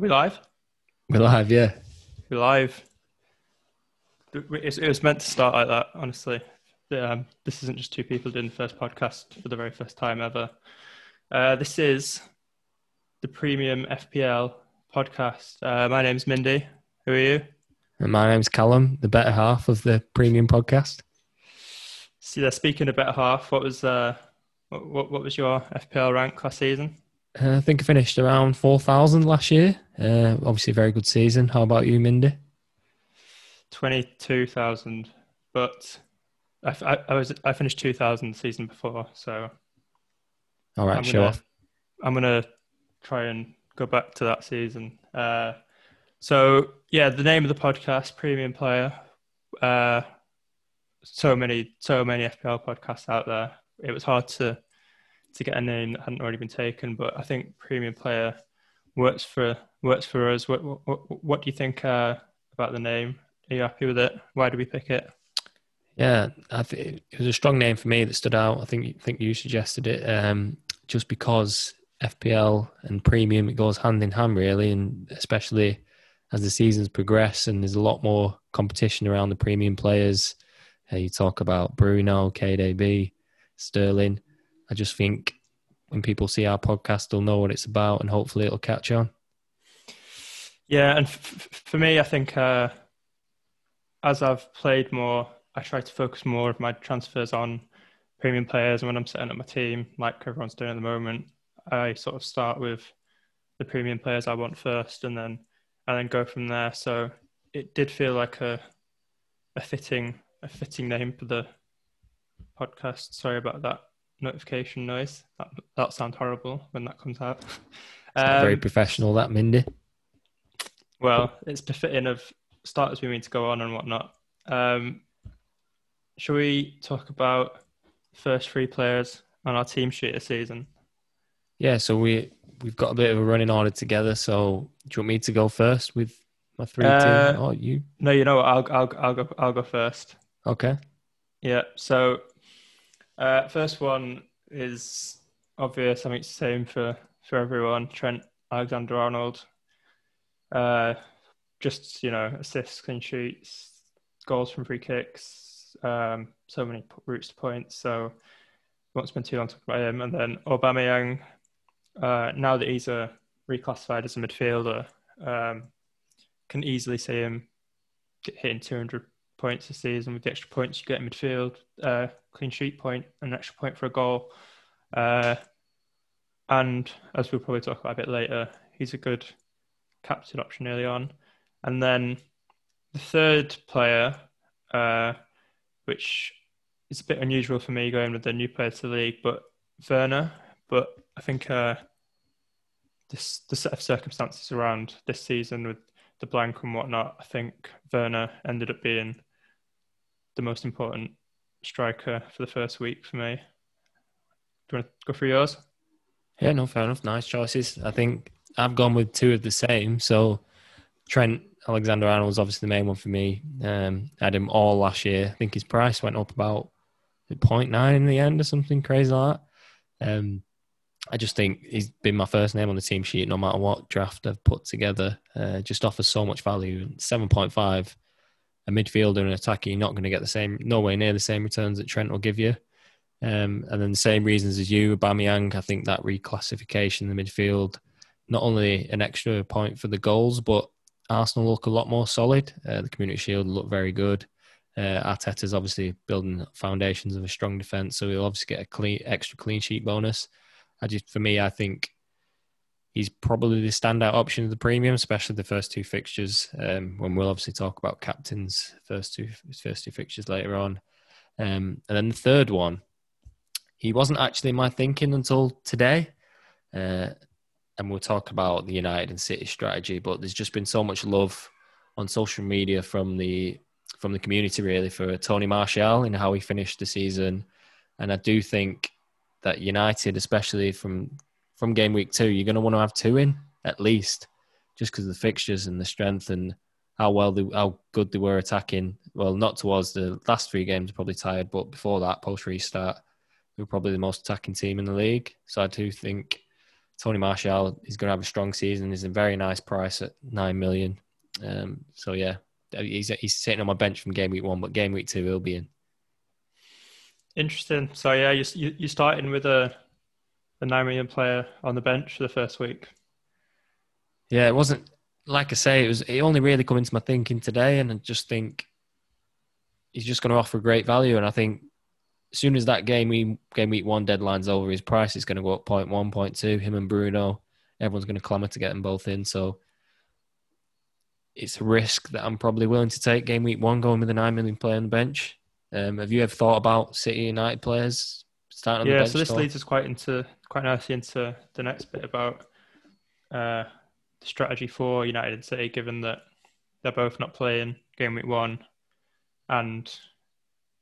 Are we live? We're live, yeah. We're live. It was meant to start like that, honestly. Um, this isn't just two people doing the first podcast for the very first time ever. Uh, this is the Premium FPL podcast. Uh, my name's Mindy. Who are you? And my name's Callum, the better half of the Premium podcast. See, they're speaking of better half. What was uh, what, what was your FPL rank last season? Uh, I think I finished around 4,000 last year. Uh, obviously, a very good season. How about you, Mindy? 22,000. But I, I, I, was I finished 2,000 season before. So. All right, I'm show gonna, off. I'm going to try and go back to that season. Uh, so, yeah, the name of the podcast, Premium Player. Uh, so many, so many FPL podcasts out there. It was hard to to get a name that hadn't already been taken. But I think premium player works for works for us. What what, what do you think uh, about the name? Are you happy with it? Why did we pick it? Yeah, I it was a strong name for me that stood out. I think think you suggested it um, just because FPL and premium it goes hand in hand really, and especially as the seasons progress and there's a lot more competition around the premium players. Uh, you talk about Bruno, KDB, Sterling. I just think when people see our podcast, they'll know what it's about, and hopefully it'll catch on. Yeah, and f- for me, I think uh, as I've played more, I try to focus more of my transfers on premium players. And when I'm setting up my team, like everyone's doing at the moment, I sort of start with the premium players I want first, and then and then go from there. So it did feel like a a fitting a fitting name for the podcast. Sorry about that notification noise. That that sounds horrible when that comes out. Um, very professional, that Mindy. Well, it's befitting of starters we mean to go on and whatnot. Um, shall we talk about first three players on our team sheet this season? Yeah, so we we've got a bit of a running order together. So do you want me to go first with my three uh, team? Oh, you? No, you know what? I'll I'll I'll go I'll go first. Okay. Yeah. So uh, first one is obvious. I mean, it's the same for, for everyone. Trent Alexander Arnold. Uh, just, you know, assists, clean sheets, goals from free kicks, um, so many routes to points. So, won't spend too long talking about him. And then Aubameyang, uh, now that he's a reclassified as a midfielder, um, can easily see him hitting 200 points a season with the extra points you get in midfield, uh, clean sheet point, an extra point for a goal. Uh, and as we'll probably talk about a bit later, he's a good captain option early on. And then the third player, uh, which is a bit unusual for me going with the new player to the league, but Werner. But I think uh, this the set of circumstances around this season with the blank and whatnot, I think Werner ended up being the most important striker for the first week for me. Do you want to go for yours? Yeah, no, fair enough. Nice choices. I think I've gone with two of the same. So Trent Alexander Arnold was obviously the main one for me. Um, I had him all last year. I think his price went up about 0.9 in the end or something crazy like that. Um, I just think he's been my first name on the team sheet no matter what draft I've put together. Uh, just offers so much value. 7.5 a midfielder and attacker, you're not going to get the same, nowhere near the same returns that Trent will give you. Um, and then the same reasons as you, Aubameyang, I think that reclassification in the midfield, not only an extra point for the goals, but Arsenal look a lot more solid. Uh, the Community Shield look very good. Uh, Arteta's obviously building foundations of a strong defence, so he'll obviously get a clean, extra clean sheet bonus. I just, for me, I think he's probably the standout option of the premium, especially the first two fixtures. Um, when we'll obviously talk about captains first two first two fixtures later on, um, and then the third one, he wasn't actually my thinking until today. Uh, and we'll talk about the United and City strategy, but there's just been so much love on social media from the from the community really for Tony Martial and how he finished the season, and I do think that United, especially from from game week two, you're going to want to have two in at least, just because of the fixtures and the strength and how well they, how good they were attacking. Well, not towards the last three games, probably tired, but before that, post restart, they were probably the most attacking team in the league. So I do think Tony Martial is going to have a strong season. He's a very nice price at nine million. Um, so yeah, he's he's sitting on my bench from game week one, but game week two he'll be in. Interesting. So yeah, you you, you starting with a a nine million player on the bench for the first week. Yeah, it wasn't like I say. It was. It only really come into my thinking today, and I just think he's just going to offer great value. And I think as soon as that game week, game week one deadline's over, his price is going to go up point one, point two. Him and Bruno, everyone's going to clamour to get them both in. So it's a risk that I'm probably willing to take game week one, going with a nine million player on the bench. Um, have you ever thought about City United players starting on yeah, the so this leads us quite into quite nicely into the next bit about uh, the strategy for United and City, given that they're both not playing game week one, and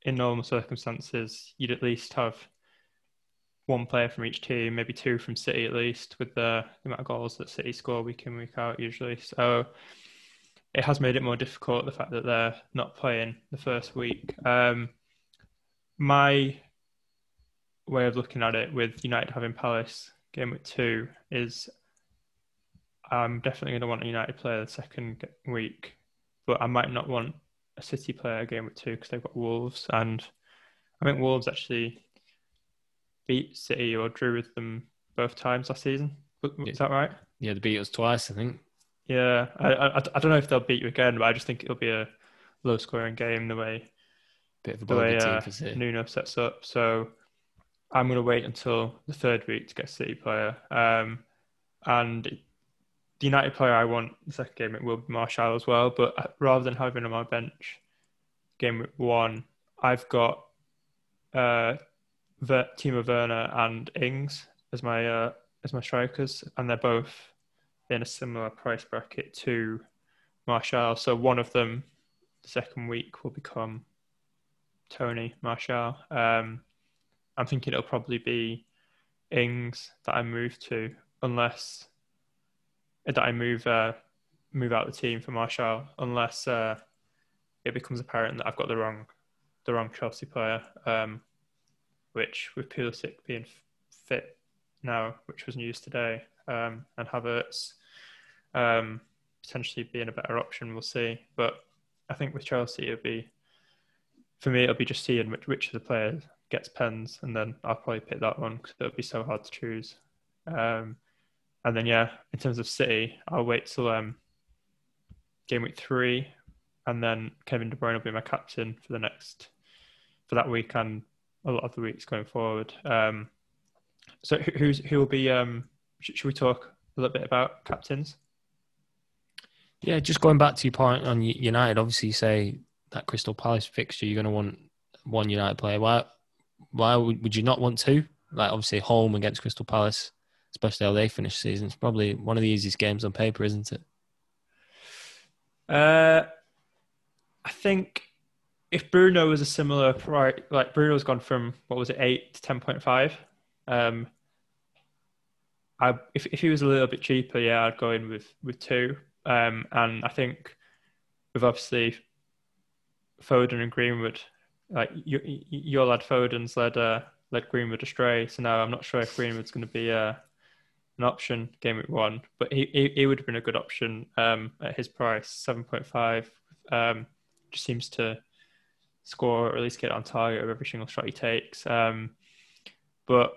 in normal circumstances, you'd at least have one player from each team, maybe two from City at least, with the, the amount of goals that City score week in week out usually. So it has made it more difficult the fact that they're not playing the first week. Um, my way of looking at it with United having Palace game week two is I'm definitely going to want a United player the second week, but I might not want a City player game week two because they've got Wolves, and I think Wolves actually beat City or drew with them both times last season. Is that right? Yeah, they beat us twice, I think. Yeah, I, I, I don't know if they'll beat you again, but I just think it'll be a low scoring game the way Bit of a the way uh, team for City. Nuno sets up. So I'm going to wait until the third week to get City player. Um, and the United player I want the second game it will be Martial as well. But uh, rather than having him on my bench, game one, I've got uh, Ver- Timo Werner and Ings as my uh, as my strikers, and they're both in a similar price bracket to Martial. So one of them, the second week, will become Tony Martial. Um, I'm thinking it'll probably be Ings that I move to, unless that I move uh, move out the team for Martial, unless uh, it becomes apparent that I've got the wrong the wrong Chelsea player. Um, which with Pulisic being fit now, which was news today, um, and Havertz um, potentially being a better option, we'll see. But I think with Chelsea, it'll be for me, it'll be just seeing which, which of the players gets pens, and then I'll probably pick that one because it'll be so hard to choose. Um, and then yeah, in terms of City, I'll wait till um, game week three, and then Kevin De Bruyne will be my captain for the next for that week and a lot of the weeks going forward. Um, so who's who will be? Um, sh- should we talk a little bit about captains? Yeah, just going back to your point on United, obviously you say that Crystal Palace fixture, you're going to want one United player. Why? Why would, would you not want to? Like obviously home against Crystal Palace, especially how they finish the season. It's probably one of the easiest games on paper, isn't it? Uh, I think if Bruno was a similar price, like Bruno's gone from what was it eight to ten point five. Um, I if if he was a little bit cheaper, yeah, I'd go in with with two. Um, and I think with obviously Foden and Greenwood, like you, you, your lad Foden's led uh, led Greenwood astray. So now I'm not sure if Greenwood's going to be uh, an option game week one, but he, he, he would have been a good option um, at his price, seven point five. Um, just seems to score or at least get on target of every single shot he takes. Um, but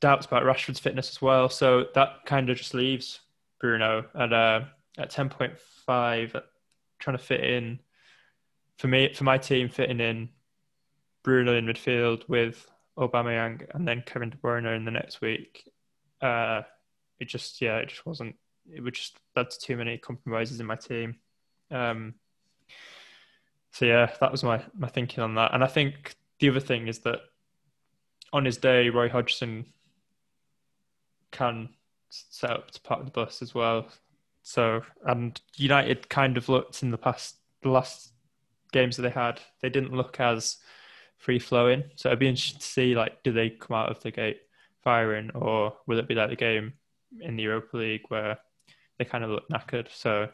doubts about Rashford's fitness as well, so that kind of just leaves Bruno at uh, at ten point five, trying to fit in for me for my team fitting in Bruno in midfield with Aubameyang and then Kevin De Bruyne in the next week. Uh, it just yeah, it just wasn't. It was just that's too many compromises in my team. Um, so yeah, that was my my thinking on that. And I think the other thing is that on his day, Roy Hodgson can set up to park the bus as well. So and United kind of looked in the past the last games that they had, they didn't look as free flowing. So it'd be interesting to see like do they come out of the gate firing or will it be like the game in the Europa League where they kind of look knackered. So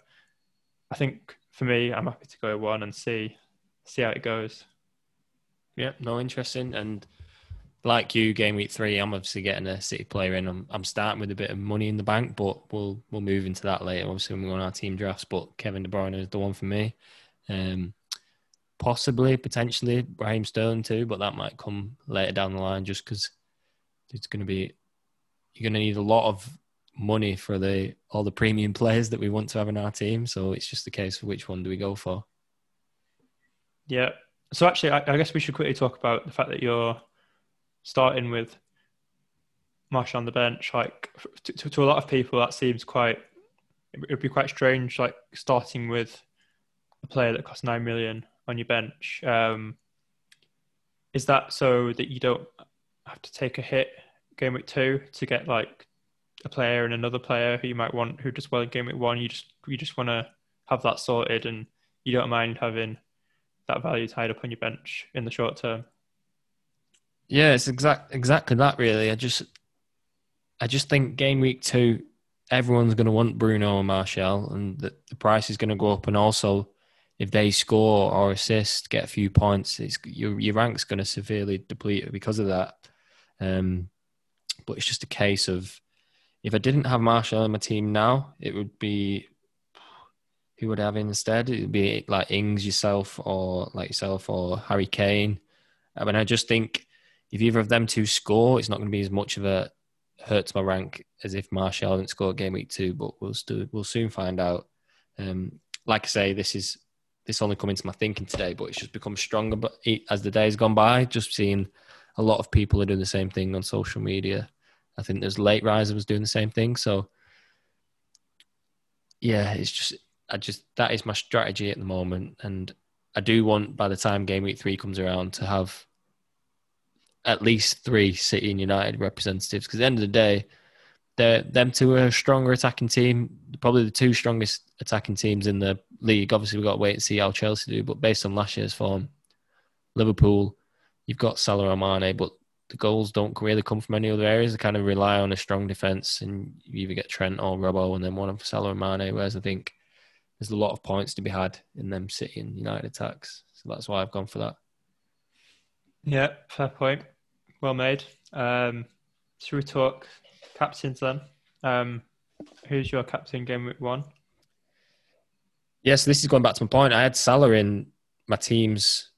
I think for me, I'm happy to go one and see see how it goes. Yeah, no, interesting. And like you, game week three, I'm obviously getting a City player in. I'm, I'm starting with a bit of money in the bank, but we'll we'll move into that later. Obviously, when we go on our team drafts, but Kevin De Bruyne is the one for me. Um, possibly, potentially, Raheem Sterling too, but that might come later down the line, just because it's going to be you're going to need a lot of money for the all the premium players that we want to have in our team. So it's just the case of which one do we go for. Yeah. So actually, I, I guess we should quickly talk about the fact that you're starting with Marsh on the bench. Like to, to, to a lot of people, that seems quite. It would be quite strange, like starting with a player that costs nine million on your bench. Um, is that so that you don't have to take a hit game week two to get like a player and another player who you might want who just well in game week one? You just you just want to have that sorted, and you don't mind having that value tied up on your bench in the short term. Yeah, it's exact exactly that. Really, I just I just think game week two, everyone's going to want Bruno and Martial, and the, the price is going to go up. And also, if they score or assist, get a few points, it's, your your rank's going to severely deplete because of that. Um, but it's just a case of if I didn't have Martial on my team now, it would be who would I have instead? It would be like Ings yourself or like yourself or Harry Kane. I mean, I just think if either of them two score, it's not going to be as much of a hurt to my rank as if Martial didn't score game week two. But we'll we'll soon find out. Um, like I say, this is this only come into my thinking today, but it's just become stronger. But as the days gone by, just seeing a lot of people are doing the same thing on social media. I think there's late risers doing the same thing. So yeah, it's just I just that is my strategy at the moment, and I do want by the time game week three comes around to have at least three City and United representatives because at the end of the day, they're them two are a stronger attacking team, probably the two strongest attacking teams in the league. Obviously, we've got to wait and see how Chelsea do, but based on last year's form, Liverpool, you've got Salah and Mane, but the goals don't really come from any other areas. They kind of rely on a strong defence, and you either get Trent or Robbo, and then one of Salah and Mane. Whereas I think there's a lot of points to be had in them City and United attacks, so that's why I've gone for that. Yeah, fair point. Well made. Um, should we talk captains then? Um, who's your captain game week one? Yes, yeah, so this is going back to my point. I had Salah in my team's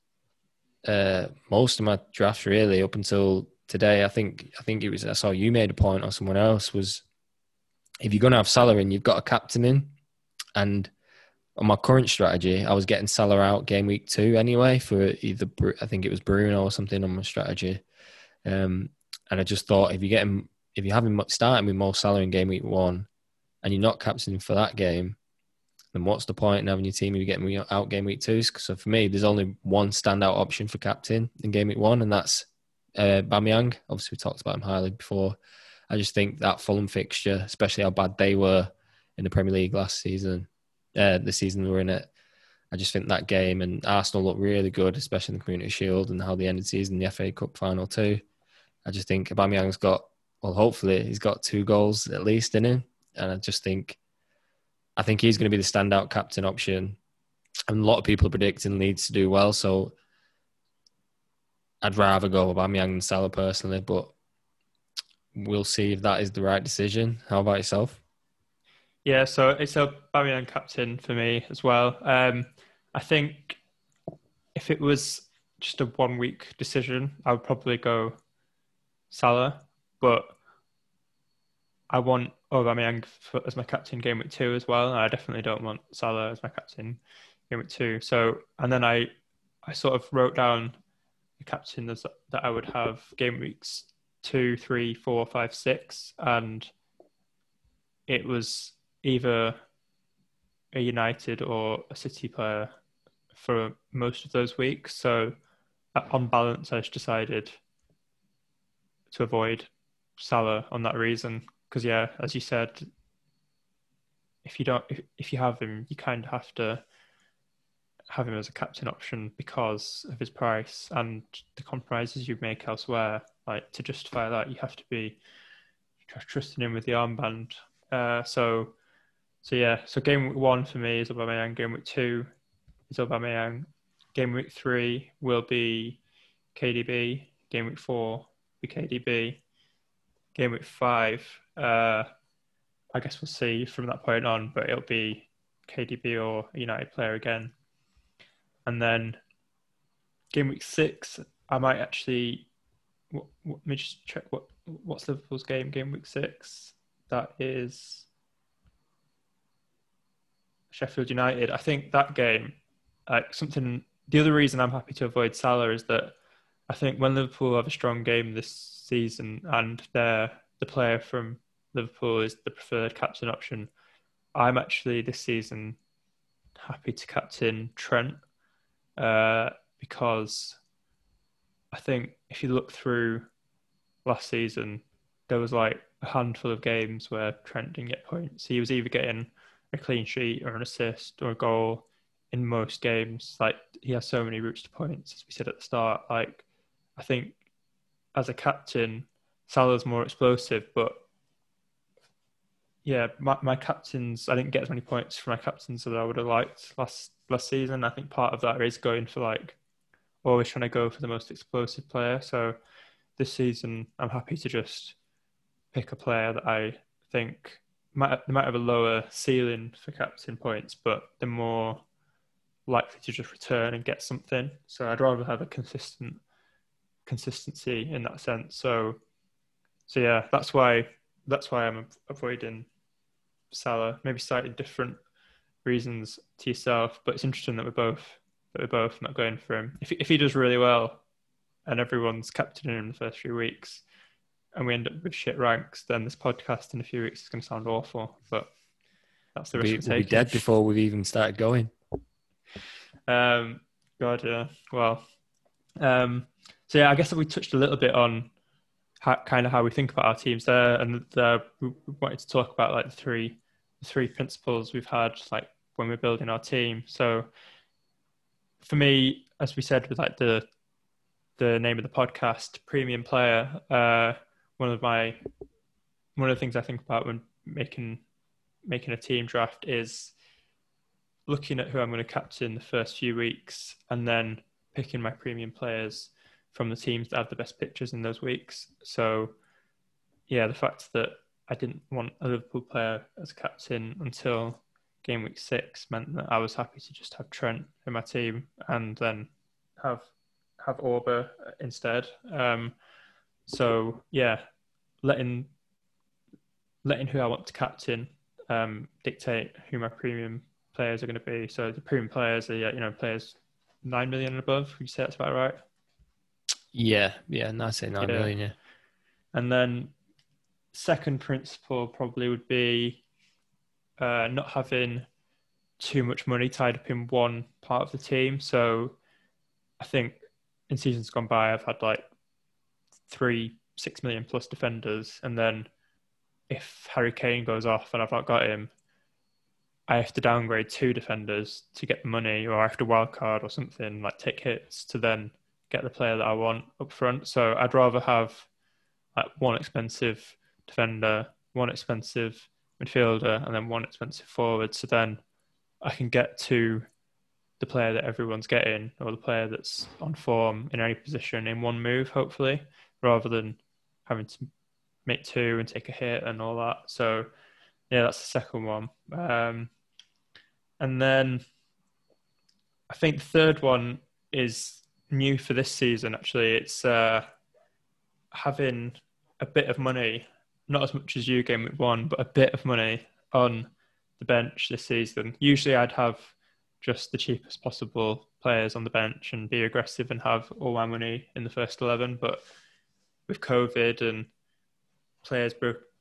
uh, most of my drafts really up until today. I think I think it was I saw you made a point or someone else was if you're going to have Salah in, you've got a captain in, and on my current strategy, I was getting Salah out game week two anyway for either I think it was Bruno or something on my strategy. Um, and I just thought if you get him, if you have him starting with Mo Salah in game week one, and you're not captaining for that game, then what's the point in having your team you get me out game week two? So for me, there's only one standout option for captain in game week one, and that's uh, Bamiyang. Obviously, we talked about him highly before. I just think that Fulham fixture, especially how bad they were in the Premier League last season, uh, the season we were in it, I just think that game and Arsenal looked really good, especially in the Community Shield and how they ended the season, the FA Cup final too. I just think Aubameyang's got, well, hopefully he's got two goals at least in him. And I just think, I think he's going to be the standout captain option. And a lot of people are predicting Leeds to do well. So I'd rather go with Aubameyang than Salah personally, but we'll see if that is the right decision. How about yourself? Yeah, so it's a Aubameyang captain for me as well. Um, I think if it was just a one week decision, I would probably go Salah, but I want oh, Aubameyang for, as my captain game week two as well. I definitely don't want Salah as my captain game week two. So, and then I, I sort of wrote down the captain that I would have game weeks two, three, four, five, six, and it was either a United or a City player for most of those weeks. So, uh, on balance, I just decided to avoid Salah on that reason. Because yeah, as you said, if you don't, if, if you have him, you kind of have to have him as a captain option because of his price and the compromises you make elsewhere. Like to justify that, you have to be trusting him with the armband. Uh, so, so yeah. So game one for me is Aubameyang. Game week two is Aubameyang. Game week three will be KDB. Game week four be KDB. Game week five, uh, I guess we'll see from that point on, but it'll be KDB or United player again. And then game week six, I might actually. What, what, let me just check what what's Liverpool's game. Game week six. That is Sheffield United. I think that game, like something. The other reason I'm happy to avoid Salah is that I think when Liverpool have a strong game this season and they're the player from Liverpool is the preferred captain option, I'm actually this season happy to captain Trent uh, because I think if you look through last season, there was like a handful of games where Trent didn't get points. He was either getting a clean sheet or an assist or a goal in most games. Like he has so many routes to points, as we said at the start. Like I think as a captain, Salah's more explosive, but yeah, my, my captains, I didn't get as many points for my captains as I would have liked last last season. I think part of that is going for like always trying to go for the most explosive player. So this season, I'm happy to just pick a player that I think might they might have a lower ceiling for captain points, but they're more likely to just return and get something. So I'd rather have a consistent consistency in that sense. So so yeah, that's why that's why I'm avoiding Salah, maybe slightly different reasons to yourself, but it's interesting that we're both that we're both not going for him. If if he does really well, and everyone's captaining him in the first few weeks, and we end up with shit ranks, then this podcast in a few weeks is going to sound awful. But that's the risk we'll be dead before we've even started going. Um, God, yeah. Well, um, so yeah, I guess we touched a little bit on how, kind of how we think about our teams there, and uh, we wanted to talk about like the three three principles we've had like when we're building our team. So for me, as we said with like the the name of the podcast, premium player, uh, one of my one of the things I think about when making making a team draft is looking at who I'm going to captain the first few weeks and then picking my premium players from the teams that have the best fixtures in those weeks. So yeah, the fact that I didn't want a Liverpool player as captain until game week six meant that I was happy to just have Trent in my team and then have have Auba instead. Um, so yeah, letting letting who I want to captain um, dictate who my premium players are going to be. So the premium players are you know players nine million and above. Would you say that's about right? Yeah, yeah, I say nine yeah. million. yeah. And then second principle probably would be uh, not having too much money tied up in one part of the team. So I think in seasons gone by, I've had like three, six million plus defenders. And then if Harry Kane goes off and I've not got him, I have to downgrade two defenders to get the money, or I have to wildcard or something, like take hits to then get the player that I want up front. So I'd rather have like one expensive defender, one expensive midfielder, and then one expensive forward. So then I can get to the player that everyone's getting or the player that's on form in any position in one move, hopefully, rather than having to make two and take a hit and all that. So yeah, that's the second one. Um, and then I think the third one is new for this season. Actually, it's uh, having a bit of money, not as much as you game with one, but a bit of money on the bench this season. Usually, I'd have just the cheapest possible players on the bench and be aggressive and have all my money in the first eleven. But with COVID and players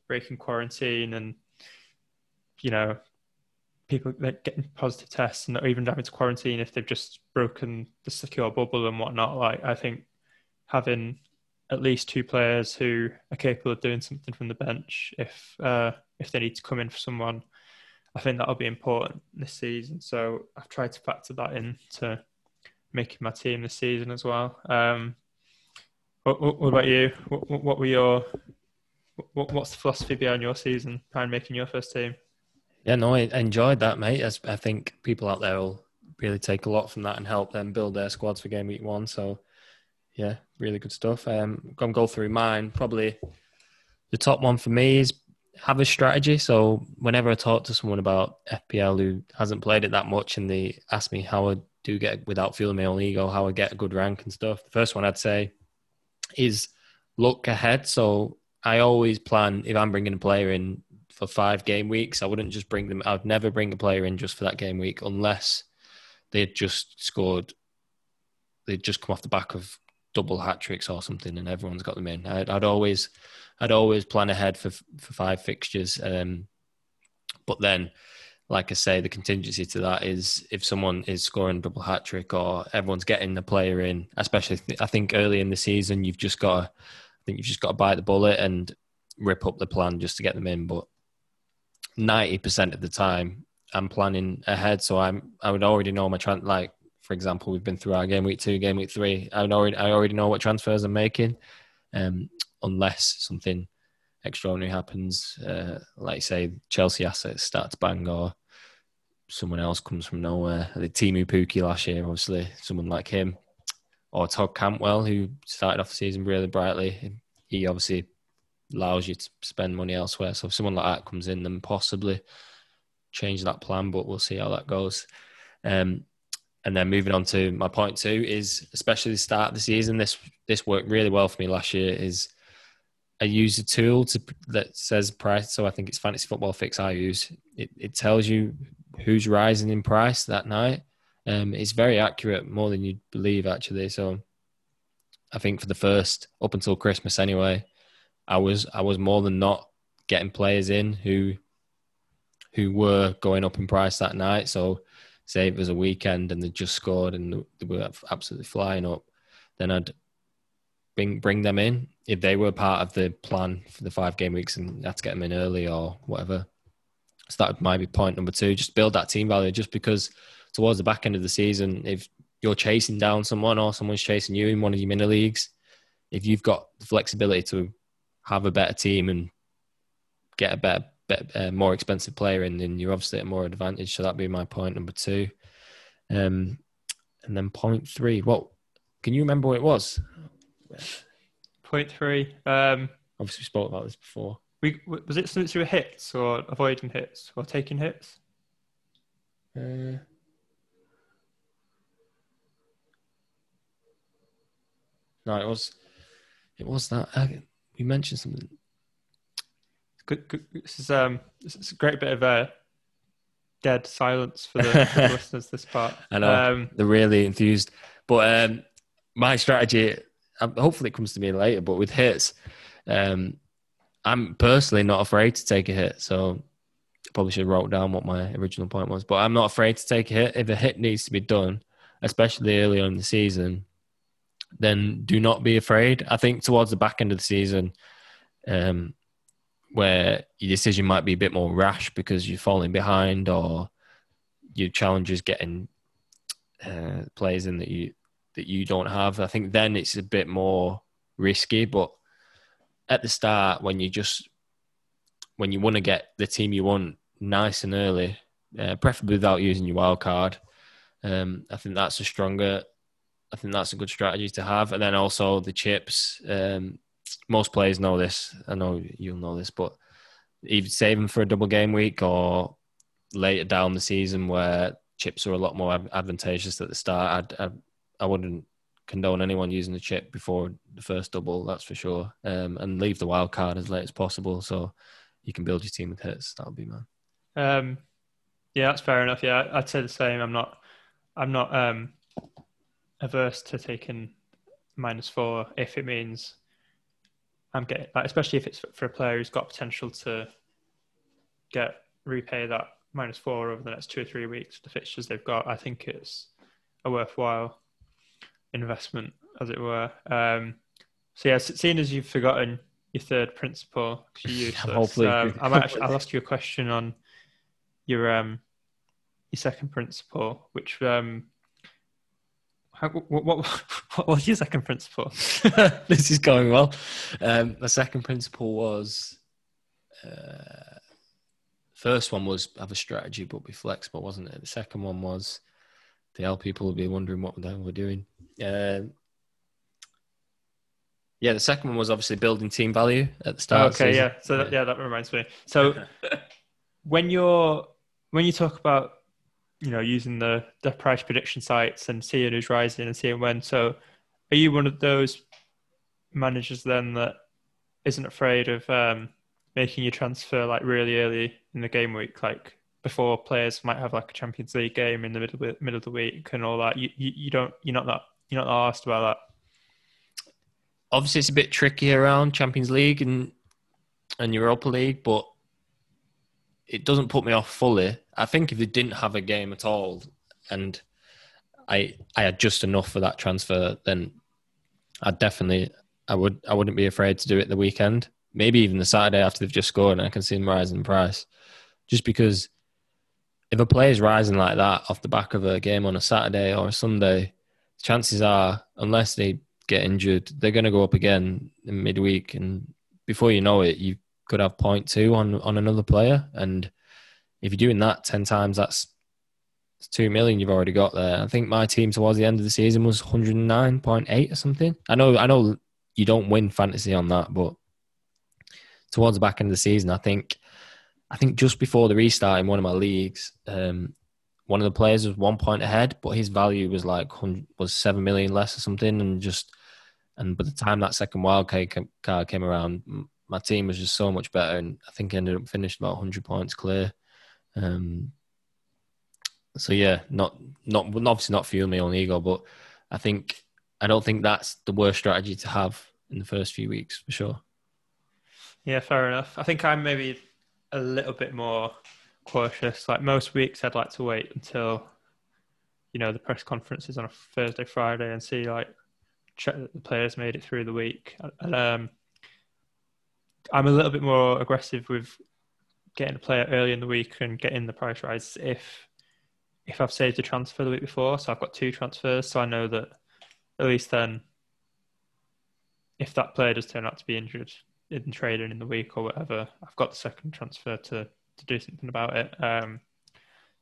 breaking quarantine and you know people getting positive tests and not even having to quarantine if they've just broken the secure bubble and whatnot. Like I think having at least two players who are capable of doing something from the bench if uh, if they need to come in for someone, I think that'll be important this season. So I've tried to factor that into making my team this season as well. Um, what, what, about you? What, what were your what's the philosophy behind your season behind making your first team? Yeah, no, I enjoyed that, mate. I think people out there will really take a lot from that and help them build their squads for game week one. So, yeah, really good stuff. Um, gonna go through mine. Probably the top one for me is have a strategy. So whenever I talk to someone about FPL who hasn't played it that much, and they ask me how I do get without feeling my own ego, how I get a good rank and stuff. The first one I'd say is look ahead. So I always plan if I'm bringing a player in for five game weeks, I wouldn't just bring them. I'd never bring a player in just for that game week unless they had just scored. They'd just come off the back of double hat tricks or something, and everyone's got them in. I'd, I'd always, I'd always plan ahead for for five fixtures. Um, but then, like I say, the contingency to that is if someone is scoring double hat trick or everyone's getting the player in, especially I think early in the season, you've just got to, I think you've just got to bite the bullet and rip up the plan just to get them in. But ninety percent of the time, I'm planning ahead, so I'm I would already know my trans like for example, we've been through our game week two, game week three. I already I already know what transfers I'm making, um, unless something extraordinary happens, uh, like say Chelsea assets start to bang or someone else comes from nowhere. The Teemu Pukki last year, obviously, someone like him, or Todd Cantwell who started off the season really brightly. He obviously allows you to spend money elsewhere. So if someone like that comes in, then possibly change that plan, but we'll see how that goes. Um, and then moving on to my point two is especially the start of the season. This this worked really well for me last year. Is I use a tool to that says price. So I think it's Fantasy Football Fix I use. It, it tells you who's rising in price that night. Um, it's very accurate, more than you'd believe actually. So I think for the first up until Christmas anyway, I was I was more than not getting players in who who were going up in price that night. So say it was a weekend and they just scored and they were absolutely flying up, then I'd bring bring them in if they were part of the plan for the five game weeks and had to get them in early or whatever. So that might be point number two. Just build that team value. Just because towards the back end of the season, if you're chasing down someone or someone's chasing you in one of your mini leagues, if you've got the flexibility to have a better team and get a better uh, more expensive player in, then you're obviously at more advantage. So that'd be my point number two. Um, and then point three. What can you remember what it was? Point three. Um, obviously, we spoke about this before. We was it something to do hits or avoiding hits or taking hits? Uh, no, it was. It was that. Uh, we mentioned something good, good, this is um, this is a great bit of a dead silence for the, for the listeners. This part, I know um, they're really enthused. But um, my strategy, um, hopefully, it comes to me later. But with hits, um, I'm personally not afraid to take a hit. So I probably should have wrote down what my original point was. But I'm not afraid to take a hit if a hit needs to be done, especially early on in the season. Then do not be afraid. I think towards the back end of the season, um, where your decision might be a bit more rash because you're falling behind or your challengers getting uh, players in that you that you don't have. I think then it's a bit more risky. But at the start, when you just when you want to get the team you want nice and early, uh, preferably without using your wild card, um, I think that's a stronger. I think that's a good strategy to have. And then also the chips. Um, most players know this. I know you'll know this, but either save them for a double game week or later down the season where chips are a lot more advantageous at the start. I'd, I'd, I wouldn't condone anyone using the chip before the first double, that's for sure. Um, and leave the wild card as late as possible so you can build your team with hits. That would be mine. Um, yeah, that's fair enough. Yeah, I'd say the same. I'm not. I'm not um, averse to taking minus four if it means I'm getting, like, especially if it's for a player who's got potential to get repay that minus four over the next two or three weeks, the fixtures they've got. I think it's a worthwhile investment, as it were. Um, so yeah, seeing as you've forgotten your third principle, you used um, I might actually, I'll ask you a question on your um, your second principle, which um, what, what, what was your second principle? this is going well. Um, the second principle was uh, first one was have a strategy but be flexible, wasn't it? The second one was the hell people will be wondering what the hell we're doing. Uh, Yeah, the second one was obviously building team value at the start. okay, yeah. So that, yeah, that reminds me. So when you're when you talk about you know using the the price prediction sites and seeing who's rising and seeing when, so are you one of those managers then that isn't afraid of um, making your transfer like really early in the game week, like before players might have like a Champions League game in the middle of, middle of the week and all that? You, you you don't you're not that you're not that asked about that obviously it's a bit tricky around Champions League and and Europa League, but it doesn't put me off fully. I think if they didn't have a game at all and I I had just enough for that transfer, then I definitely I would I wouldn't be afraid to do it the weekend. Maybe even the Saturday after they've just scored and I can see them rising in price. Just because if a player's rising like that off the back of a game on a Saturday or a Sunday, chances are, unless they get injured, they're going to go up again in midweek, and before you know it, you could have point two on on another player, and if you're doing that ten times, that's two million you've already got there. I think my team towards the end of the season was 109.8 or something. I know, I know you don't win fantasy on that, but towards the back end of the season, I think, I think just before the restart in one of my leagues, um, one of the players was one point ahead, but his value was like was seven million less or something, and just and by the time that second wild card came around, my team was just so much better, and I think I ended up finished about hundred points clear. Um, so yeah, not not obviously not fuel me on ego, but I think I don't think that's the worst strategy to have in the first few weeks for sure. Yeah, fair enough. I think I'm maybe a little bit more cautious. Like most weeks, I'd like to wait until you know the press conferences on a Thursday, Friday, and see like check that the players made it through the week. And um, I'm a little bit more aggressive with getting a player early in the week and getting the price rise if if I've saved a transfer the week before. So I've got two transfers, so I know that at least then, if that player does turn out to be injured in trading in the week or whatever, I've got the second transfer to to do something about it. Um,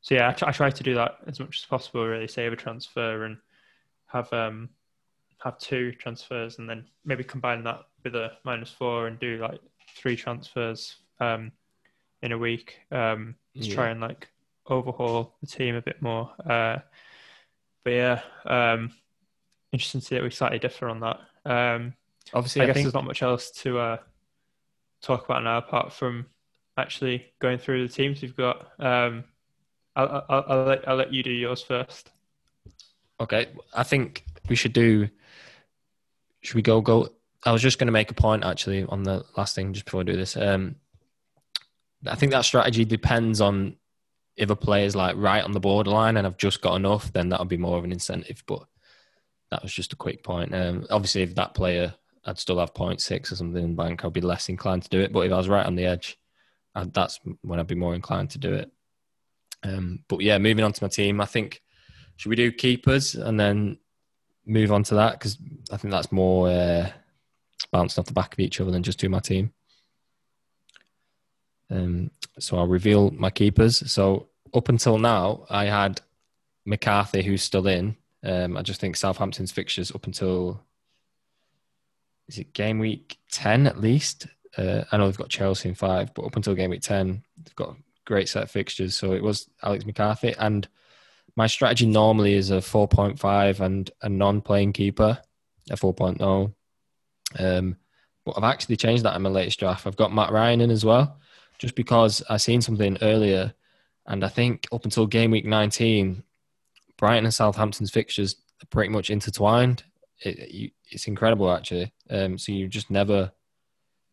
so yeah, I, try to do that as much as possible. Really save a transfer and have um, have two transfers, and then maybe combine that with a minus four and do like three transfers um, in a week um, to yeah. try and like overhaul the team a bit more. Uh, but yeah, um, interesting to see that we slightly differ on that. Um, Obviously, I, I guess think... there's not much else to uh, talk about now apart from actually going through the teams we've got. Um, I'll, I'll, I'll, let, I'll let you do yours first. Okay, I think we should do. Should we go? Go. I was just going to make a point actually on the last thing just before I do this. Um, I think that strategy depends on if a player is like right on the borderline and I've just got enough, then that'll be more of an incentive. But that was just a quick point. Um, obviously, if that player I'd still have 0.6 or something in bank, I'd be less inclined to do it. But if I was right on the edge, I'd, that's when I'd be more inclined to do it. Um, but yeah, moving on to my team, I think should we do keepers and then move on to that because I think that's more uh, bouncing off the back of each other than just do my team. Um, so I'll reveal my keepers. So up until now, I had McCarthy, who's still in. Um, I just think Southampton's fixtures up until is it game week ten at least uh, I know they've got Chelsea in five, but up until game week 10, they've got a great set of fixtures. So it was Alex McCarthy. And my strategy normally is a 4.5 and a non playing keeper, a 4.0. Um, but I've actually changed that in my latest draft. I've got Matt Ryan in as well, just because I seen something earlier. And I think up until game week 19, Brighton and Southampton's fixtures are pretty much intertwined. It, it's incredible, actually. Um, so you just never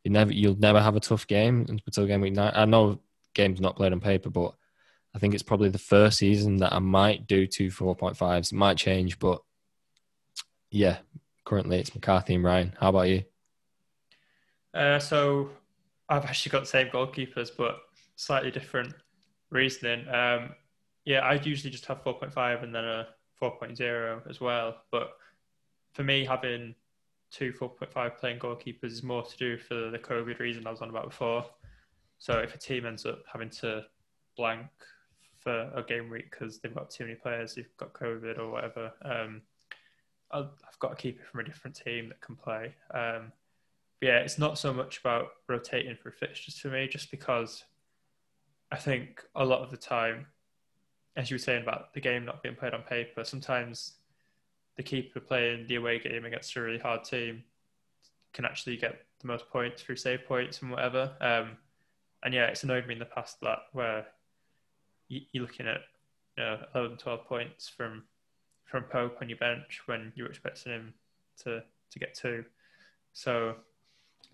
you never you'll never have a tough game until game week nine. I know games not played on paper, but I think it's probably the first season that I might do two four point fives. It might change, but yeah, currently it's McCarthy and Ryan. How about you? Uh, so I've actually got the same goalkeepers, but slightly different reasoning. Um, yeah, I'd usually just have 4.5 and then a 4.0 as well. But for me, having two 4.5 playing goalkeepers is more to do for the COVID reason I was on about before. So if a team ends up having to blank for a game week because they've got too many players who've got COVID or whatever, um, I've got a keeper from a different team that can play. Um, yeah, it's not so much about rotating for fixtures for me, just because I think a lot of the time, as you were saying about the game not being played on paper, sometimes the keeper playing the away game against a really hard team can actually get the most points through save points and whatever. Um, and yeah, it's annoyed me in the past that where you're looking at you know 11, 12 points from from Pope on your bench when you're expecting him to to get two. So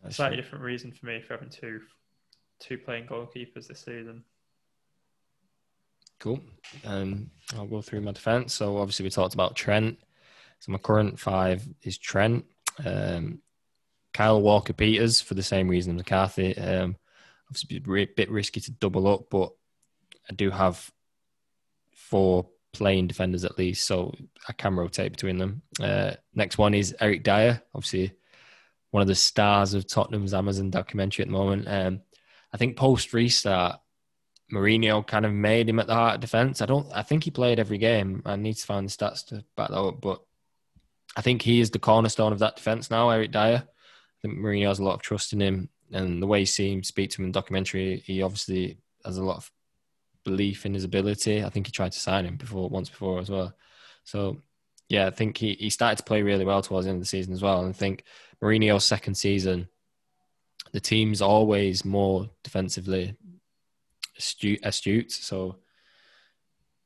a slightly different reason for me for having two two playing goalkeepers this season. Cool. Um, I'll go through my defence. So obviously we talked about Trent. So my current five is Trent, um, Kyle Walker Peters for the same reason as McCarthy. Um, obviously a bit risky to double up, but I do have four playing defenders at least, so I can rotate between them. Uh, next one is Eric Dier, obviously one of the stars of Tottenham's Amazon documentary at the moment. Um, I think post restart, Mourinho kind of made him at the heart of defence. I don't. I think he played every game. I need to find the stats to back that up, but I think he is the cornerstone of that defence now. Eric Dier. I think Mourinho has a lot of trust in him, and the way you see him speak to him in the documentary, he obviously has a lot of belief in his ability. I think he tried to sign him before once before as well. So yeah, I think he, he started to play really well towards the end of the season as well. And I think Mourinho's second season, the team's always more defensively astute, astute. So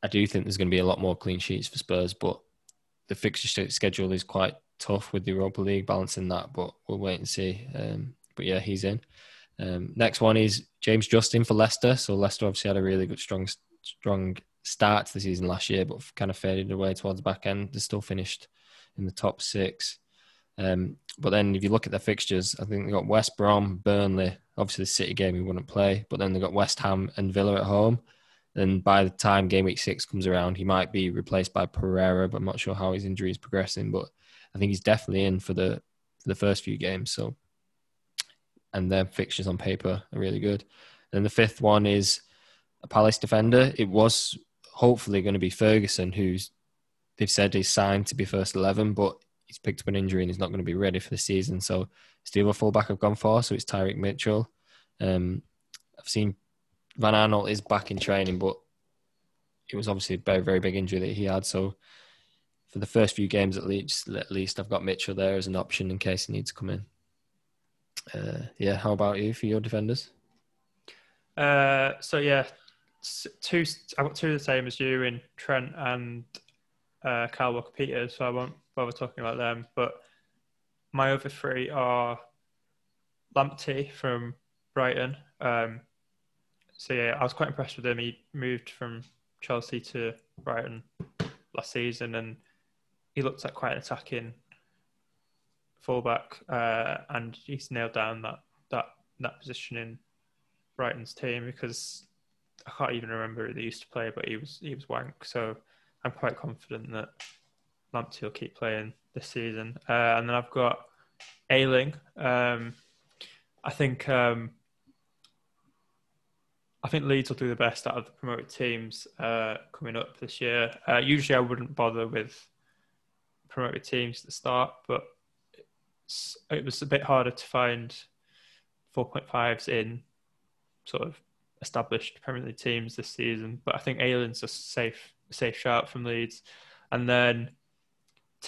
I do think there's going to be a lot more clean sheets for Spurs, but the fixture schedule is quite tough with the Europa League balancing that. But we'll wait and see. Um, but yeah, he's in. Um, next one is James Justin for Leicester. So Leicester obviously had a really good, strong, strong start to the season last year, but kind of faded away towards the back end. They're still finished in the top six. Um, but then if you look at their fixtures, I think they got West Brom, Burnley, obviously the City game he wouldn't play, but then they got West Ham and Villa at home. And by the time game week six comes around, he might be replaced by Pereira, but I'm not sure how his injury is progressing. But I think he's definitely in for the for the first few games. So and their fixtures on paper are really good. And the fifth one is a Palace defender. It was hopefully going to be Ferguson, who's they've said he's signed to be first eleven, but he's picked up an injury and he's not going to be ready for the season. So it's the other fullback I've gone for. So it's Tyrick Mitchell. Um, I've seen Van Aanholt is back in training, but it was obviously a very very big injury that he had. So for the first few games at least, at least I've got Mitchell there as an option in case he needs to come in. Uh, yeah, how about you for your defenders? Uh, so yeah, two. I've got two the same as you in Trent and uh, Kyle Walker Peters, so I won't bother talking about them. But my other three are Lamptey from Brighton. Um, so yeah, I was quite impressed with him. He moved from Chelsea to Brighton last season, and he looked like quite an attacking fullback, uh, and he's nailed down that that that position in Brighton's team because I can't even remember who they used to play, but he was he was wank. So I'm quite confident that Lamptey will keep playing this season. Uh, and then I've got Ayling. Um, I think um, I think Leeds will do the best out of the promoted teams uh, coming up this year. Uh, usually, I wouldn't bother with promoted teams at the start, but it was a bit harder to find 4.5s in sort of established Premier League teams this season. But I think Ayling's a safe safe shout from Leeds. And then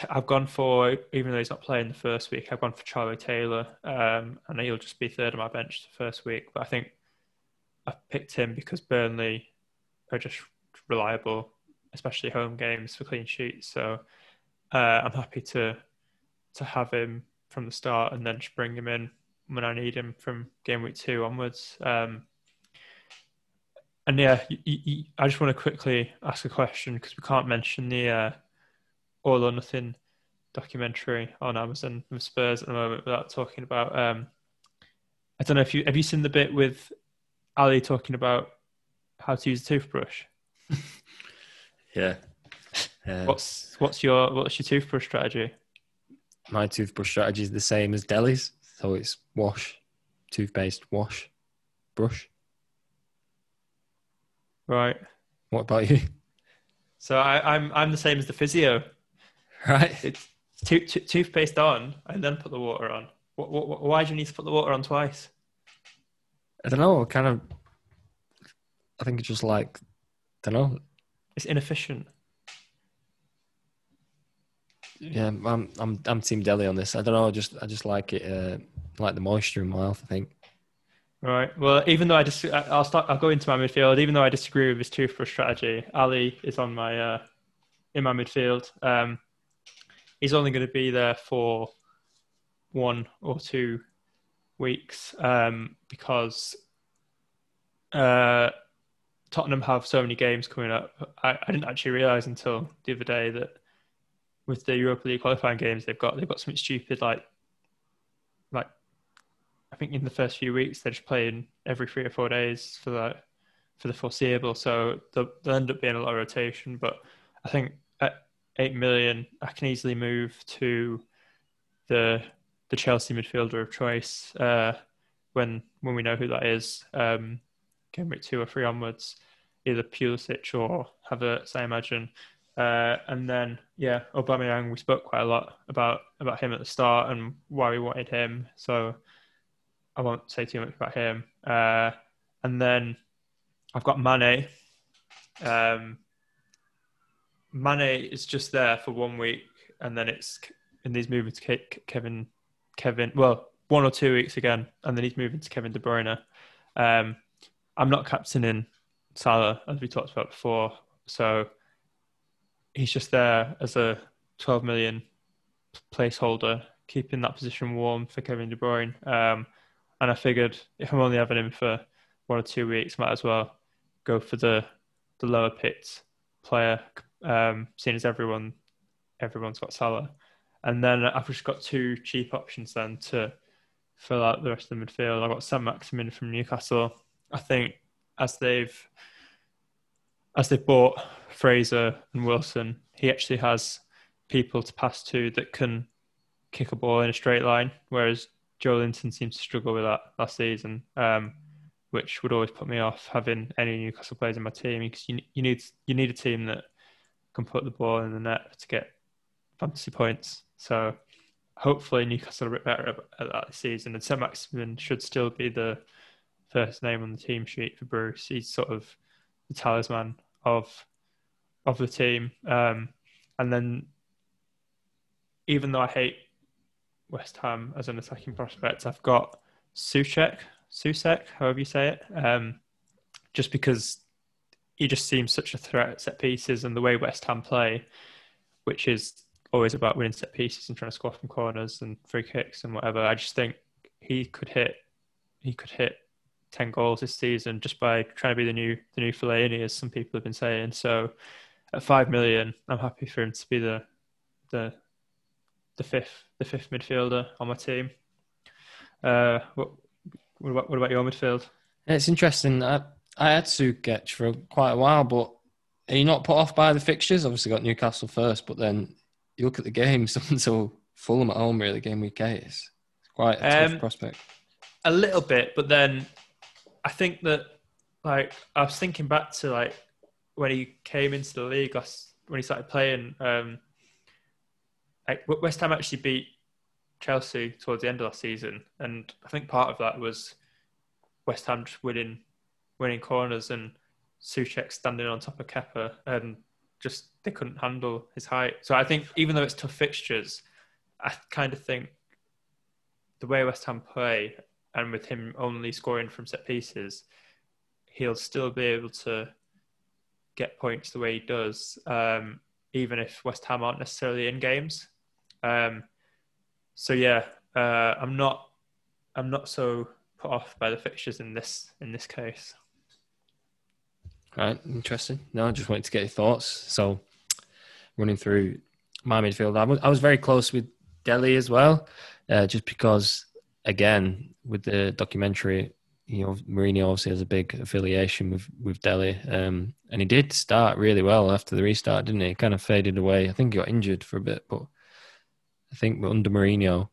I've gone for, even though he's not playing the first week, I've gone for Charlie Taylor. Um, and he'll just be third on my bench the first week. But I think I picked him because Burnley are just reliable, especially home games for clean sheets. So uh, I'm happy to to have him from the start and then just bring him in when I need him from game week two onwards. Um, and yeah, I just want to quickly ask a question because we can't mention the uh, All or Nothing documentary on Amazon from Spurs at the moment without talking about. Um, I don't know if you have you seen the bit with Alli talking about how to use a toothbrush. yeah. What's what's your what's your toothbrush strategy? My toothbrush strategy is the same as Dele's. So it's wash, toothpaste, wash, brush. Right. What about you? So I, am I'm, I'm the same as the physio. Right. It's to, to, toothpaste on and then put the water on. What, what, why do you need to put the water on twice? I don't know. Kind of. I think it's just like, I don't know. It's inefficient. Yeah, I'm I'm I'm Team Dele on this. I don't know. I just I just like it, uh, like the moisture in my mouth. I think. Right. Well, even though I just I'll start. I'll go into my midfield. Even though I disagree with his toothbrush strategy, Alli is on my uh, in my midfield. Um, he's only going to be there for one or two weeks um, because uh, Tottenham have so many games coming up. I, I didn't actually realise until the other day that with the Europa League qualifying games they've got they've got something stupid like like I think in the first few weeks they're just playing every three or four days for the for the foreseeable. So there'll, there'll end up being a lot of rotation. But I think at eight million I can easily move to the the Chelsea midfielder of choice uh, when when we know who that is. Um, game week two or three onwards, either Pulisic or Havertz, I imagine. Uh, and then yeah, Aubameyang. We spoke quite a lot about about him at the start and why we wanted him. So I won't say too much about him. Uh, and then I've got Mane. Um, Mane is just there for one week, and then it's and he's moving to Kevin. Kevin, well, one or two weeks again, and then he's moving to Kevin De Bruyne. Um, I'm not captaining Salah as we talked about before, so he's just there as a 12 million placeholder, keeping that position warm for Kevin De Bruyne. Um, and I figured if I'm only having him for one or two weeks, might as well go for the the lower pit player, um, seeing as everyone everyone's got Salah. And then I've just got two cheap options then to fill out the rest of the midfield. I've got Saint-Maximin from Newcastle. I think as they've as they've bought Fraser and Wilson, he actually has people to pass to that can kick a ball in a straight line, whereas Joelinton seems to struggle with that last season, um, which would always put me off having any Newcastle players in my team because you, you need you need a team that can put the ball in the net to get fantasy points. So hopefully Newcastle are a bit better at that this season, and Saint-Maximin should still be the first name on the team sheet for Bruce. He's sort of the talisman of of the team, um, and then even though I hate West Ham as an attacking prospect. I've got Soucek, Soucek, however you say it, um, just because he just seems such a threat at set pieces and the way West Ham play, which is always about winning set pieces and trying to score from corners and free kicks and whatever. I just think he could hit, he could hit ten goals this season just by trying to be the new the new Fellaini, as some people have been saying. So at five million, I'm happy for him to be the the the fifth the fifth midfielder on my team. Uh, what, what about, what about your midfield? It's interesting. I I had Soucek for quite a while, but are you not put off by the fixtures? Obviously, got Newcastle first, but then you look at the games until Fulham at home, really, game week eight. It's quite a tough um, prospect. A little bit, but then I think that, like, I was thinking back to like when he came into the league, when he started playing. Um, West Ham actually beat Chelsea towards the end of last season, and I think part of that was West Ham just winning winning corners and Soucek standing on top of Kepa, and just they couldn't handle his height. So I think even though it's tough fixtures, I kind of think the way West Ham play and with him only scoring from set pieces, he'll still be able to get points the way he does, um, even if West Ham aren't necessarily in games. Um, so yeah, uh, I'm not I'm not so put off by the fixtures in this in this case. Right, interesting. No, I just wanted to get your thoughts. So, running through my midfield, I was, I was very close with Dele as well, uh, just because, again, with the documentary, you know, Mourinho obviously has a big affiliation with with Dele, um, and he did start really well after the restart, didn't he? he? Kind of faded away. I think he got injured for a bit, but I think under Mourinho,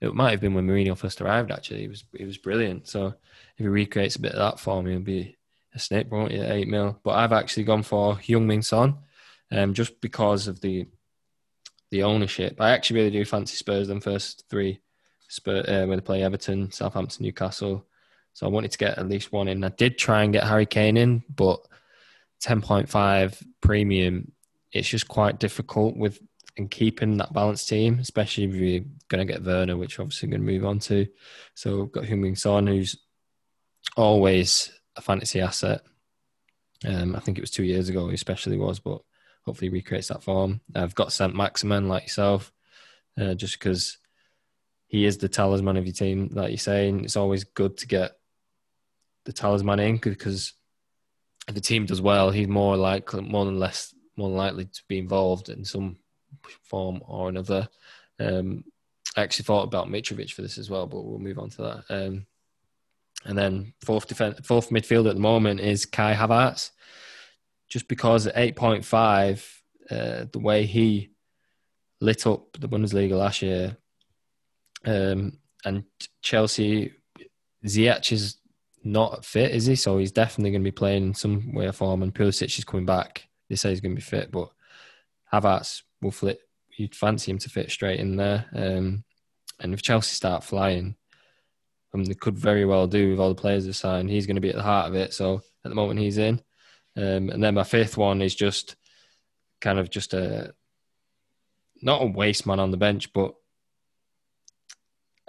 it might have been when Mourinho first arrived. Actually, he was he was brilliant. So if he recreates a bit of that form, me, it'll be a snake, won't he? Eight mil. But I've actually gone for Heung-min Son, um, just because of the the ownership. I actually really do fancy Spurs them first three Spurs, uh, when they play Everton, Southampton, Newcastle. So I wanted to get at least one in. I did try and get Harry Kane in, but 10.5 premium, it's just quite difficult with and keeping that balanced team, especially if you're going to get Werner, which obviously going to move on to. So got Heung-min Son, who's always a fantasy asset. Um, I think it was two years ago, he especially was, but hopefully recreates that form. I've got Saint-Maximin like yourself, uh, just because he is the talisman of your team, like you're saying. It's always good to get the talisman in because if the team does well, he's more likely, more than less, more likely to be involved in some form or another. Um, I actually thought about Mitrovic for this as well, but we'll move on to that. Um, and then fourth defense, fourth midfield at the moment is Kai Havertz. Just because at eight point five, uh, the way he lit up the Bundesliga last year, um, and Chelsea, Ziyech is not fit, is he? So he's definitely going to be playing in some way or form. And Pulisic is coming back. They say he's going to be fit, but Havertz will flip. You'd fancy him to fit straight in there. Um, and if Chelsea start flying, um, they could very well do with all the players they've signed. He's going to be at the heart of it. So at the moment, he's in. Um, and then my fifth one is just kind of just a not a waste man on the bench, but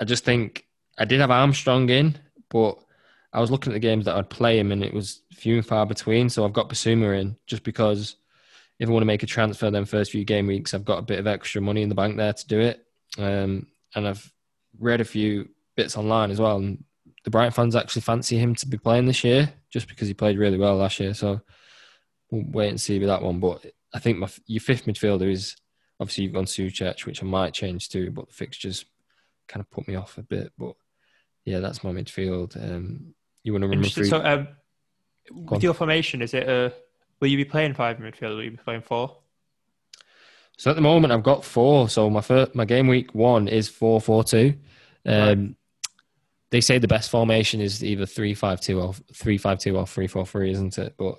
I just think I did have Armstrong in, but I was looking at the games that I'd play him, and it was few and far between. So I've got Bissouma in just because if I want to make a transfer, then first few game weeks, I've got a bit of extra money in the bank there to do it. Um, and I've read a few bits online as well, and the Brighton fans actually fancy him to be playing this year just because he played really well last year. So we'll wait and see with that one. But I think my your fifth midfielder is obviously you've gone Soucek, which I might change to, but the fixtures kind of put me off a bit. But yeah, that's my midfield. Um, you want to run through? So, um, with your formation, is it a? Will you be playing five midfield? Will you be playing four? So at the moment, I've got four. So my first, my game week one is four four two. Um, right. They say the best formation is either three five two or three five two or three four three, isn't it? But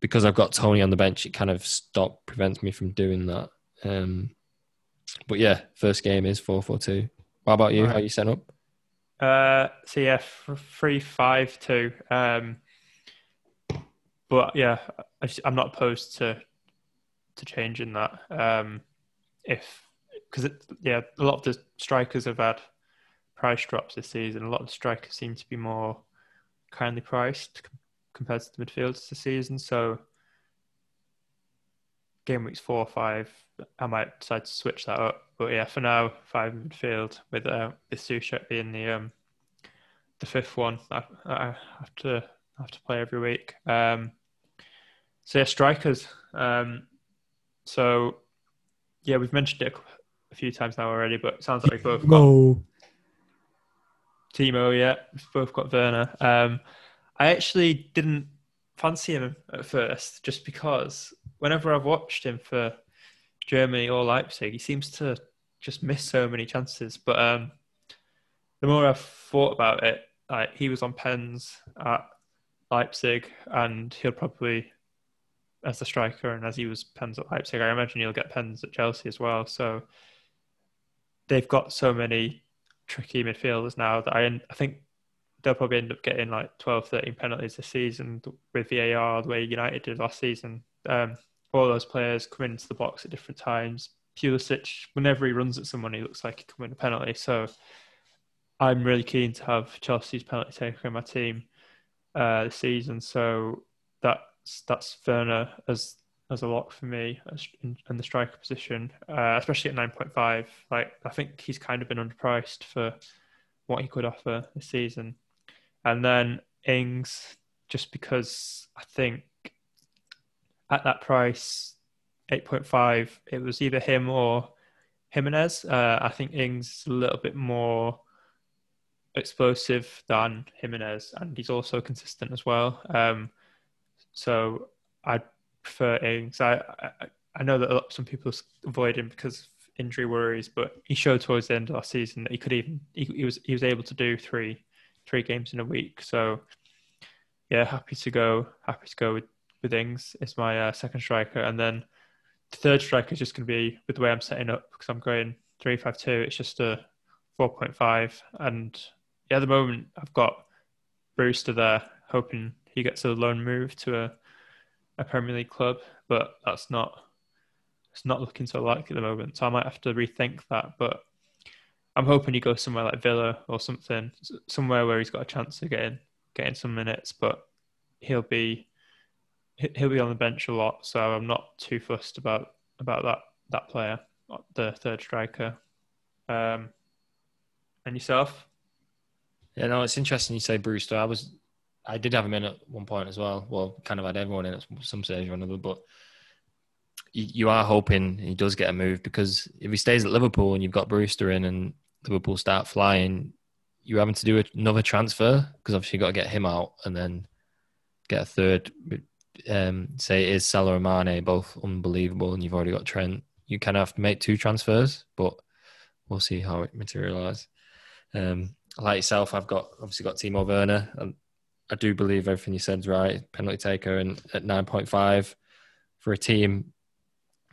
because I've got Tony on the bench, it kind of stop prevents me from doing that. Um, but yeah, first game is four four two. What about you? Right. How you set up? Uh, so yeah, three five two. Um, but yeah, I, am not opposed to to changing that. Um, if because yeah, a lot of the strikers have had price drops this season. A lot of the strikers seem to be more kindly priced compared to the midfielders this season. So game weeks four or five, I might decide to switch that up. But yeah, for now, five midfield with uh, with Soucek being the um the fifth one. I, I have to have to play every week. Um, so yeah, strikers. Um, so yeah, we've mentioned it a few times now already, but it sounds like we've both got Whoa. Timo. Yeah, we've both got Werner. Um, I actually didn't fancy him at first, just because whenever I've watched him for Germany or Leipzig, he seems to just miss so many chances. But um, the more I've thought about it, like he was on pens at Leipzig, and he'll probably, as the striker and as he was pens at Leipzig, I imagine he'll get pens at Chelsea as well. So they've got so many tricky midfielders now that I, I think they'll probably end up getting like 12, 13 penalties this season with VAR, the way United did last season. Um, all those players come into the box at different times. Pulisic, whenever he runs at someone, he looks like he can win a penalty. So I'm really keen to have Chelsea's penalty taker in my team uh, this season. So that's that's Werner as as a lock for me in, in the striker position, uh, especially at 9.5. Like I think he's kind of been underpriced for what he could offer this season. And then Ings, just because I think at that price, 8.5, it was either him or Jimenez. Uh, I think Ings a little bit more explosive than Jimenez, and he's also consistent as well. Um, so I prefer Ings. I, I, I know that some people avoid him because of injury worries, but he showed towards the end of last season that he could even he, he was he was able to do three three games in a week. So yeah, happy to go happy to go with with Ings is my uh, second striker, and then the third striker is just going to be with the way I'm setting up because I'm going three five two. It's just a 4.5. And yeah, at the moment, I've got Brewster there, hoping he gets a loan move to a, a Premier League club, but that's not it's not looking so likely at the moment. So I might have to rethink that. But I'm hoping he goes somewhere like Villa or something, somewhere where he's got a chance of getting getting some minutes. But he'll be he'll be on the bench a lot, so I'm not too fussed about about that that player, the third striker. Um, and yourself? Yeah, no, it's interesting you say Brewster. I was, I did have him in at one point as well. Well, kind of had everyone in at some stage or another, but you, you are hoping he does get a move because if he stays at Liverpool and you've got Brewster in and Liverpool start flying, you're having to do another transfer because obviously you've got to get him out and then get a third. Um, say it is Salah and Mane, both unbelievable, and you've already got Trent. You kind of have to make two transfers, but we'll see how it materialises. Um, like yourself, I've got obviously got Timo Werner, and I do believe everything you said is right. Penalty taker, and at nine point five for a team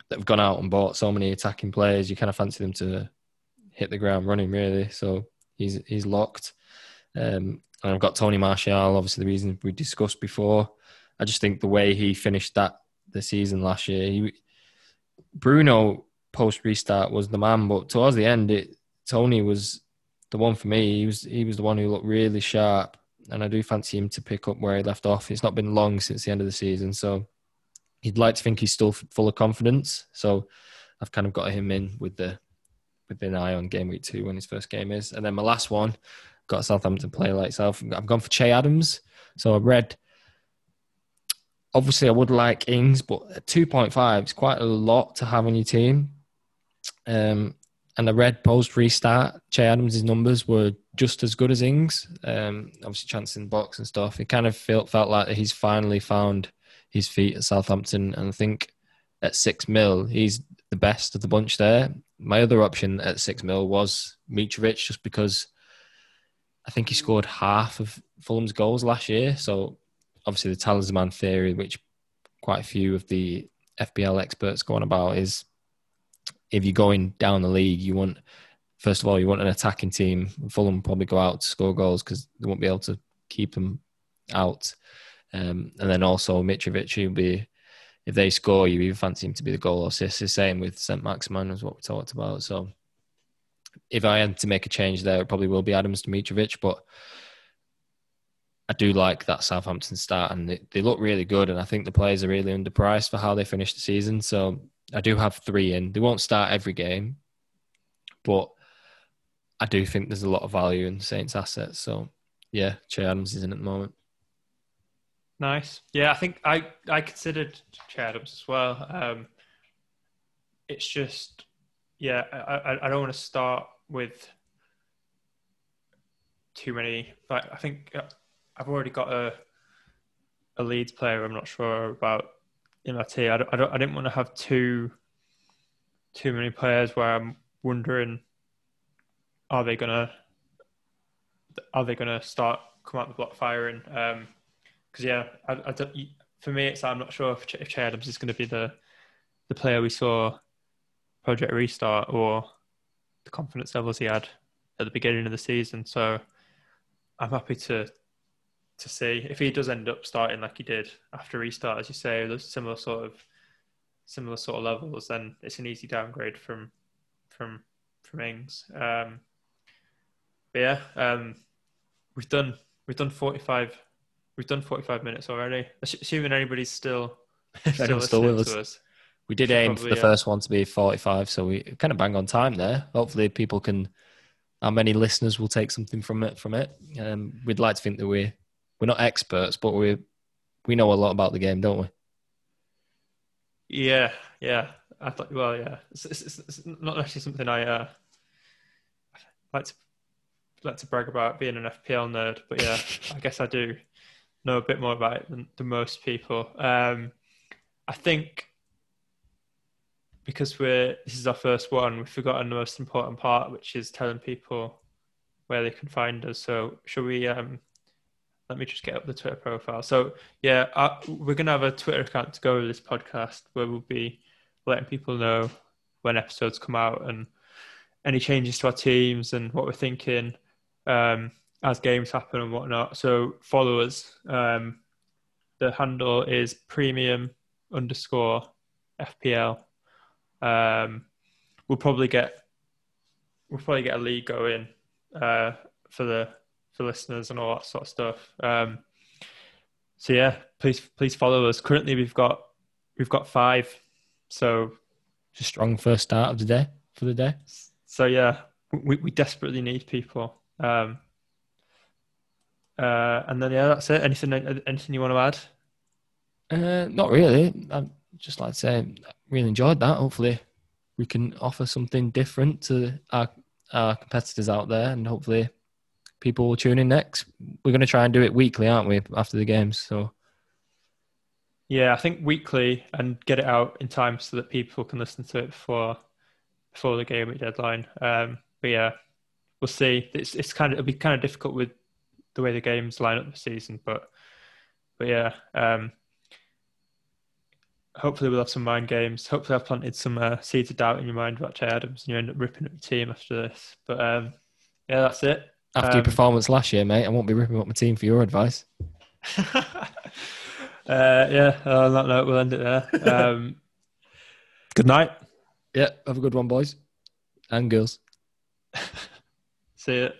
that have gone out and bought so many attacking players, you kind of fancy them to hit the ground running, really. So he's he's locked. Um, and I've got Tony Martial, obviously the reason we discussed before. I just think the way he finished that the season last year, he, Bruno post restart was the man, but towards the end, it Tony was the one for me. He was he was the one who looked really sharp, and I do fancy him to pick up where he left off. It's not been long since the end of the season, so he'd like to think he's still full of confidence. So I've kind of got him in with the with an eye on game week two when his first game is, and then my last one got Southampton play like self. I've gone for Che Adams. So I've read. Obviously, I would like Ings, but two point five is quite a lot to have on your team. Um, and the red post restart, Che Adams' numbers were just as good as Ings. Um, obviously, chance in the box and stuff. It kind of felt felt like he's finally found his feet at Southampton, and I think at six mil, he's the best of the bunch there. My other option at six mil was Mitrovic, just because I think he scored half of Fulham's goals last year. So obviously, the talisman theory, which quite a few of the FPL experts go on about, is if you're going down the league, you want first of all you want an attacking team. Fulham probably go out to score goals because they won't be able to keep them out. Um, and then also Mitrovic, will be if they score, you even fancy him to be the goal assist. The same with St. Maximin, as what we talked about. So if I had to make a change there, it probably will be Adams to Mitrovic, but I do like that Southampton start, and they, they look really good. And I think the players are really underpriced for how they finish the season. So I do have three in. They won't start every game, but I do think there's a lot of value in Saints assets. So yeah, Che Adams is in at the moment. Nice. Yeah, I think I I considered Che Adams as well. Um, it's just yeah, I, I, don't want to start with too many. But I think uh, I've already got a a Leeds player. I'm not sure about in my team. I don't, I don't. I didn't want to have too too many players where I'm wondering, are they gonna are they gonna start come out the block firing? Because um, yeah, I, I don't, for me, it's I'm not sure if, if Che Adams is going to be the the player we saw Project Restart or the confidence levels he had at the beginning of the season. So I'm happy to to see if he does end up starting like he did after restart, as you say, those similar sort of similar sort of levels, then it's an easy downgrade from from from Ings. Um, but yeah, um, we've done we've done forty five we've done forty five minutes already. Assuming anybody's still still, still with us. us. We did aim probably, for the yeah. first one to be forty five, so we kind of bang on time there. Hopefully, people can. How many listeners will take something from it? From it, um, we'd like to think that we're we're not experts, but we we know a lot about the game, don't we? Yeah, yeah. I thought, well, yeah. It's, it's, it's not actually something I uh, like to like to brag about being an FPL nerd, but yeah, I guess I do know a bit more about it than, than most people. Um, I think because we're this is our first one, we've forgotten the most important part, which is telling people where they can find us. So, shall we um, let me just get up the Twitter profile. So yeah, we're gonna have a Twitter account to go with this podcast where we'll be letting people know when episodes come out and any changes to our teams and what we're thinking um, as games happen and whatnot. So follow us. Um, the handle is premium underscore FPL. Um, we'll probably get we'll probably get a league going uh, for the for listeners and all that sort of stuff. Um, so yeah, please please follow us. Currently, we've got we've got five. So it's a strong first start of the day for the day. So yeah, we we desperately need people. Um, uh, and then yeah, that's it. Anything anything you want to add? Uh, not really. I'd just like to say, I really enjoyed that. Hopefully, we can offer something different to our our competitors out there, and hopefully, people will tune in next. We're going to try and do it weekly, aren't we? After the games, so yeah, I think weekly and get it out in time so that people can listen to it before before the game deadline. Um, but yeah, we'll see. It's it's kind of it'll be kind of difficult with the way the games line up this season, but but yeah. Um, hopefully we'll have some mind games. Hopefully I've planted some uh, seeds of doubt in your mind about Che Adams and you end up ripping up your team after this. But um, yeah, that's it. After um, your performance last year, mate, I won't be ripping up my team for your advice. uh, yeah, on that note, we'll end it there. Um, good night. Yeah, have a good one, boys and girls. See you.